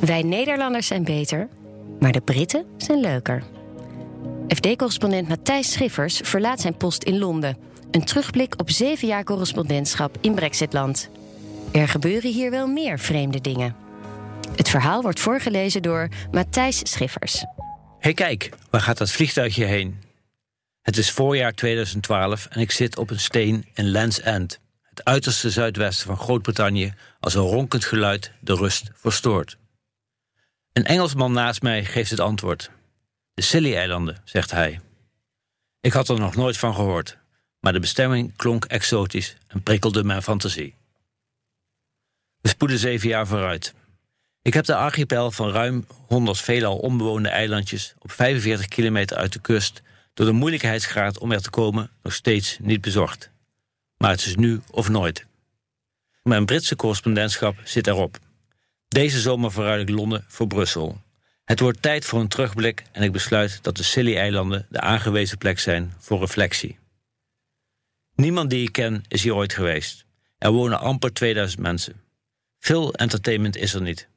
Wij Nederlanders zijn beter, maar de Britten zijn leuker. FD-correspondent Matthijs Schiffers verlaat zijn post in Londen. Een terugblik op zeven jaar correspondentschap in Brexitland. Er gebeuren hier wel meer vreemde dingen. Het verhaal wordt voorgelezen door Matthijs Schiffers. hey, kijk, waar gaat dat vliegtuigje heen? Het is voorjaar 2012 en ik zit op een steen in Land's End, het uiterste zuidwesten van Groot-Brittannië, als een ronkend geluid de rust verstoort. Een Engelsman naast mij geeft het antwoord. De Scilly-eilanden, zegt hij. Ik had er nog nooit van gehoord, maar de bestemming klonk exotisch en prikkelde mijn fantasie. We spoeden zeven jaar vooruit. Ik heb de archipel van ruim 100 veelal onbewoonde eilandjes op 45 kilometer uit de kust door de moeilijkheidsgraad om er te komen nog steeds niet bezorgd. Maar het is nu of nooit. Mijn Britse correspondentschap zit erop. Deze zomer vooruit ik Londen voor Brussel. Het wordt tijd voor een terugblik en ik besluit dat de Scilly-eilanden de aangewezen plek zijn voor reflectie. Niemand die ik ken is hier ooit geweest. Er wonen amper 2000 mensen. Veel entertainment is er niet.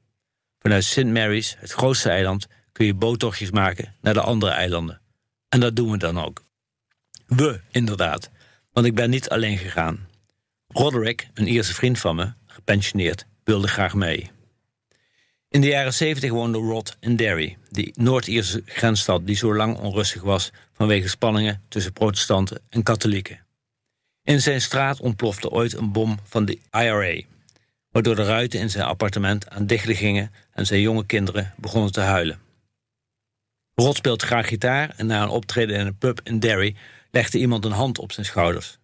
Vanuit St. Mary's, het grootste eiland, kun je boottochtjes maken naar de andere eilanden. En dat doen we dan ook. We, inderdaad, want ik ben niet alleen gegaan. Roderick, een Ierse vriend van me, gepensioneerd, wilde graag mee. In de jaren 70 woonde Rod in Derry, die Noord-Ierse grensstad die zo lang onrustig was vanwege spanningen tussen protestanten en katholieken. In zijn straat ontplofte ooit een bom van de IRA, waardoor de ruiten in zijn appartement aan dichten gingen en zijn jonge kinderen begonnen te huilen. Rod speelt graag gitaar en na een optreden in een pub in Derry legde iemand een hand op zijn schouders.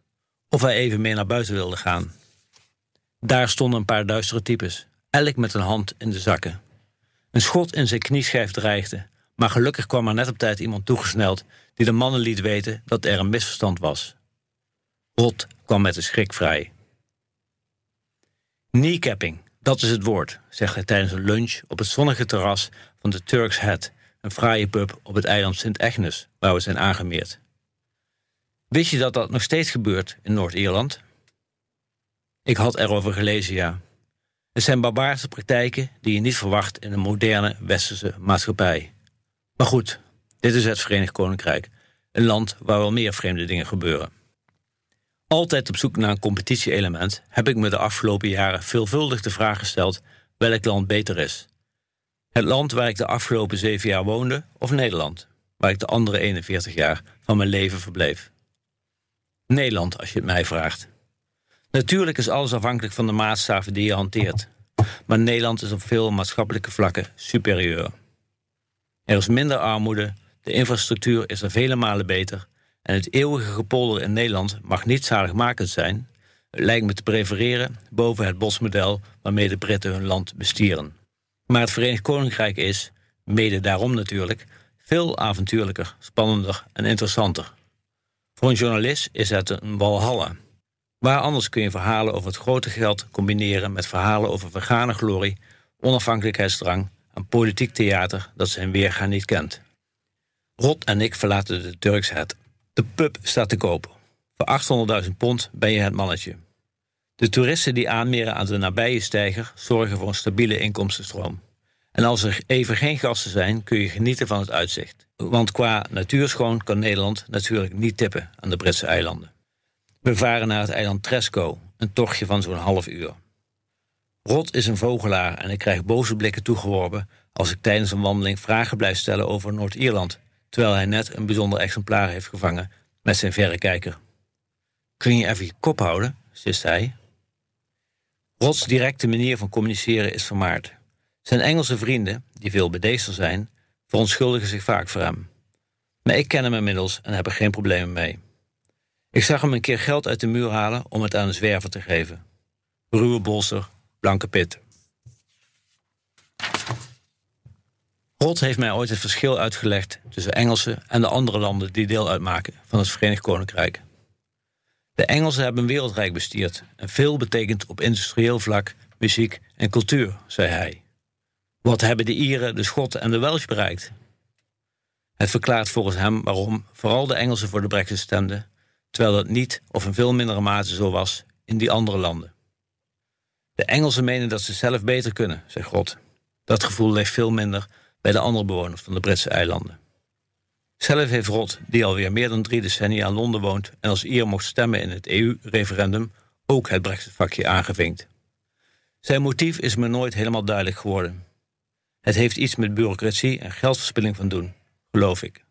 Of hij even mee naar buiten wilde gaan. Daar stonden een paar duistere types, elk met een hand in de zakken. Een schot in zijn knieschijf dreigde, maar gelukkig kwam er net op tijd iemand toegesneld die de mannen liet weten dat er een misverstand was. Rod kwam met de schrik vrij. Kneecapping, dat is het woord, zegt hij tijdens een lunch op het zonnige terras van de Turk's Head, een fraaie pub op het eiland Sint Agnes, waar we zijn aangemeerd. Wist je dat dat nog steeds gebeurt in Noord-Ierland? Ik had erover gelezen, ja. Het zijn barbaarse praktijken die je niet verwacht in een moderne westerse maatschappij. Maar goed, dit is het Verenigd Koninkrijk, een land waar wel meer vreemde dingen gebeuren. Altijd op zoek naar een competitie-element heb ik me de afgelopen jaren veelvuldig de vraag gesteld welk land beter is. Het land waar ik de afgelopen zeven jaar woonde of Nederland, waar ik de andere 41 jaar van mijn leven verbleef. Nederland, als je het mij vraagt. Natuurlijk is alles afhankelijk van de maatstaven die je hanteert. Maar Nederland is op veel maatschappelijke vlakken superieur. Er is minder armoede, de infrastructuur is er vele malen beter en het eeuwige gepolder in Nederland mag niet zaligmakend zijn. Het lijkt me te prefereren boven het bosmodel waarmee de Britten hun land bestieren. Maar het Verenigd Koninkrijk is, mede daarom natuurlijk, veel avontuurlijker, spannender en interessanter. Voor een journalist is het een walhalla. Waar anders kun je verhalen over het grote geld combineren met verhalen over vergane glorie, onafhankelijkheidsdrang en politiek theater dat zijn weerga niet kent. Rot en ik verlaten de Turks het. De pub staat te koop. Voor 800.000 pond ben je het mannetje. De toeristen die aanmeren aan de nabije steiger zorgen voor een stabiele inkomstenstroom. En als er even geen gasten zijn, kun je genieten van het uitzicht. Want qua natuurschoon kan Nederland natuurlijk niet tippen aan de Britse eilanden. We varen naar het eiland Tresco, een tochtje van zo'n half uur. Rot is een vogelaar en ik krijg boze blikken toegeworpen als ik tijdens een wandeling vragen blijf stellen over Noord-Ierland, terwijl hij net een bijzonder exemplaar heeft gevangen met zijn verrekijker. Kun je even je kop houden, sist hij. Rots directe manier van communiceren is vermaard. Zijn Engelse vrienden, die veel bedeesder zijn, verontschuldigen zich vaak voor hem. Maar ik ken hem inmiddels en heb er geen problemen mee. Ik zag hem een keer geld uit de muur halen om het aan een zwerver te geven. Ruwe bolster, blanke pit. Rot heeft mij ooit het verschil uitgelegd tussen Engelsen en de andere landen die deel uitmaken van het Verenigd Koninkrijk. De Engelsen hebben een wereldrijk bestierd en veel betekend op industrieel vlak, muziek en cultuur, zei hij. Wat hebben de Ieren, de Schotten en de Welsh bereikt? Het verklaart volgens hem waarom vooral de Engelsen voor de brexit stemden, terwijl dat niet of in veel mindere mate zo was in die andere landen. De Engelsen menen dat ze zelf beter kunnen, zegt God. Dat gevoel ligt veel minder bij de andere bewoners van de Britse eilanden. Zelf heeft Rod, die alweer meer dan drie decennia in Londen woont en als Ier mocht stemmen in het EU-referendum, ook het Brexit-vakje aangevinkt. Zijn motief is me nooit helemaal duidelijk geworden. Het heeft iets met bureaucratie en geldverspilling van doen, geloof ik.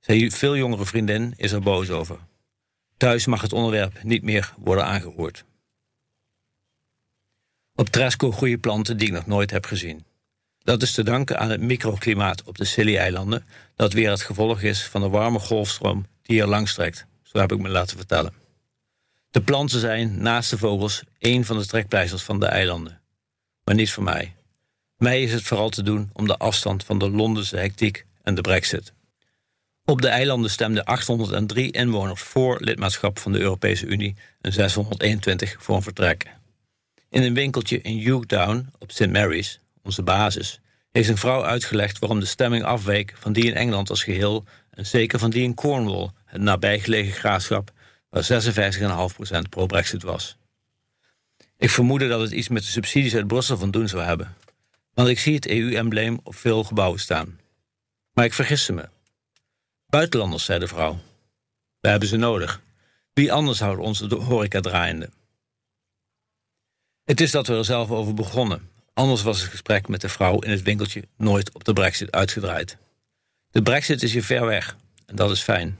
Zijn veel jongere vriendin is er boos over. Thuis mag het onderwerp niet meer worden aangeroerd. Op Tresco groeien planten die ik nog nooit heb gezien. Dat is te danken aan het microklimaat op de Scilly-eilanden, dat weer het gevolg is van de warme golfstroom die er langs trekt. Zo heb ik me laten vertellen. De planten zijn, naast de vogels, één van de trekpleisters van de eilanden. Maar niet voor mij. Mij is het vooral te doen om de afstand van de Londense hectiek en de brexit. Op de eilanden stemden 803 inwoners voor lidmaatschap van de Europese Unie en 621 voor een vertrek. In een winkeltje in Hugh op St. Mary's, onze basis, heeft een vrouw uitgelegd waarom de stemming afweek van die in Engeland als geheel en zeker van die in Cornwall, het nabijgelegen graafschap, waar 56,5% pro-Brexit was. Ik vermoedde dat het iets met de subsidies uit Brussel van doen zou hebben, want ik zie het EU-embleem op veel gebouwen staan. Maar ik vergiste me. Buitenlanders, zei de vrouw. We hebben ze nodig. Wie anders houdt onze horeca draaiende? Het is dat we er zelf over begonnen. Anders was het gesprek met de vrouw in het winkeltje nooit op de brexit uitgedraaid. De brexit is hier ver weg en dat is fijn.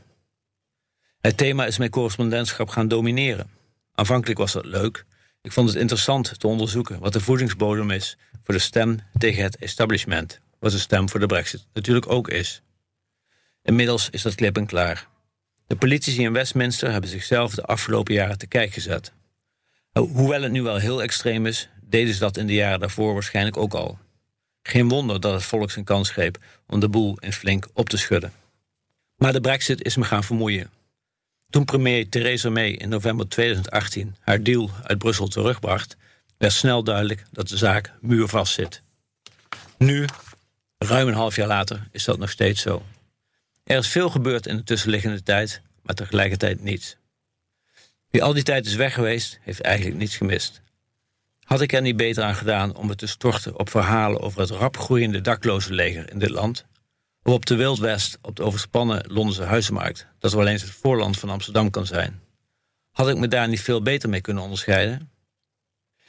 Het thema is mijn correspondentschap gaan domineren. Aanvankelijk was dat leuk. Ik vond het interessant te onderzoeken wat de voedingsbodem is voor de stem tegen het establishment, wat de stem voor de brexit natuurlijk ook is. Inmiddels is dat klip en klaar. De politici in Westminster hebben zichzelf de afgelopen jaren te kijk gezet. Hoewel het nu wel heel extreem is, deden ze dat in de jaren daarvoor waarschijnlijk ook al. Geen wonder dat het volk zijn kans greep om de boel in flink op te schudden. Maar de brexit is me gaan vermoeien. Toen premier Theresa May in november 2018 haar deal uit Brussel terugbracht, werd snel duidelijk dat de zaak muurvast zit. Nu, ruim een half jaar later, is dat nog steeds zo. Er is veel gebeurd in de tussenliggende tijd, maar tegelijkertijd niets. Wie al die tijd is weg geweest, heeft eigenlijk niets gemist. Had ik er niet beter aan gedaan om het te storten op verhalen over het rap groeiende dakloze leger in dit land? Of op de Wild West op de overspannen Londense huizenmarkt, dat wel eens het voorland van Amsterdam kan zijn? Had ik me daar niet veel beter mee kunnen onderscheiden?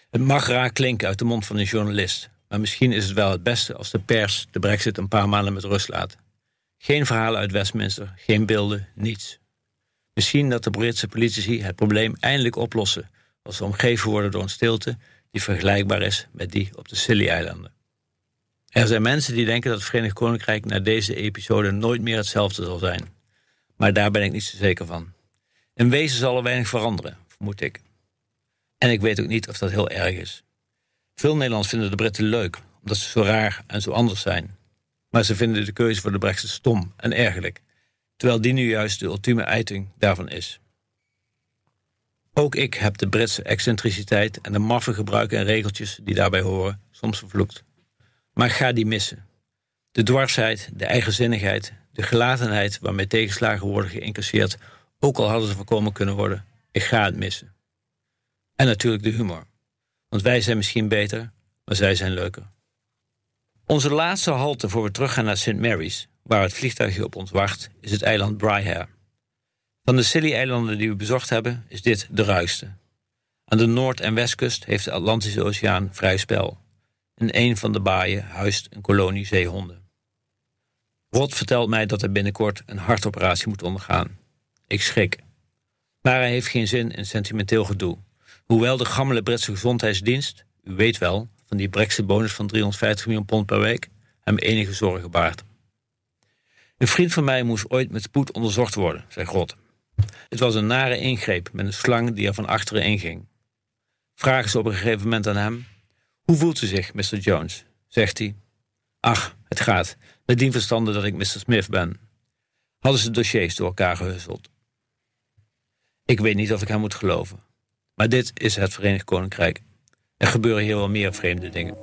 Het mag raar klinken uit de mond van een journalist, maar misschien is het wel het beste als de pers de brexit een paar maanden met rust laat. Geen verhalen uit Westminster, geen beelden, niets. Misschien dat de Britse politici het probleem eindelijk oplossen als ze omgeven worden door een stilte die vergelijkbaar is met die op de Scilly-eilanden. Er zijn mensen die denken dat het Verenigd Koninkrijk na deze episode nooit meer hetzelfde zal zijn. Maar daar ben ik niet zo zeker van. In wezen zal er weinig veranderen, vermoed ik. En ik weet ook niet of dat heel erg is. Veel Nederlanders vinden de Britten leuk, omdat ze zo raar en zo anders zijn. Maar ze vinden de keuze voor de brexit stom en ergerlijk, terwijl die nu juist de ultieme uiting daarvan is. Ook ik heb de Britse excentriciteit en de maffe gebruiken en regeltjes die daarbij horen soms vervloekt. Maar ik ga die missen. De dwarsheid, de eigenzinnigheid, de gelatenheid waarmee tegenslagen worden geïncasseerd, ook al hadden ze voorkomen kunnen worden, ik ga het missen. En natuurlijk de humor. Want wij zijn misschien beter, maar zij zijn leuker. Onze laatste halte voor we teruggaan naar St. Mary's, waar het vliegtuigje op ons wacht, is het eiland Bryhair. Van de Scilly-eilanden die we bezocht hebben, is dit de ruigste. Aan de noord- en westkust heeft de Atlantische Oceaan vrij spel. In een van de baaien huist een kolonie zeehonden. Rod vertelt mij dat hij binnenkort een hartoperatie moet ondergaan. Ik schrik. Maar hij heeft geen zin in sentimenteel gedoe. Hoewel de gammele Britse gezondheidsdienst, u weet wel, van die Brexit-bonus van 350 miljoen pond per week, hem enige zorgen baart. Een vriend van mij moest ooit met spoed onderzocht worden, zei Grot. Het was een nare ingreep met een slang die er van achteren inging. Vragen ze op een gegeven moment aan hem: Hoe voelt u zich, Mr. Jones? Zegt hij: Ach, het gaat. Met dien verstande dat ik Mr. Smith ben. Hadden ze dossiers door elkaar gehusseld. Ik weet niet of ik hem moet geloven. Maar dit is het Verenigd Koninkrijk. Er gebeuren heel wel meer vreemde dingen.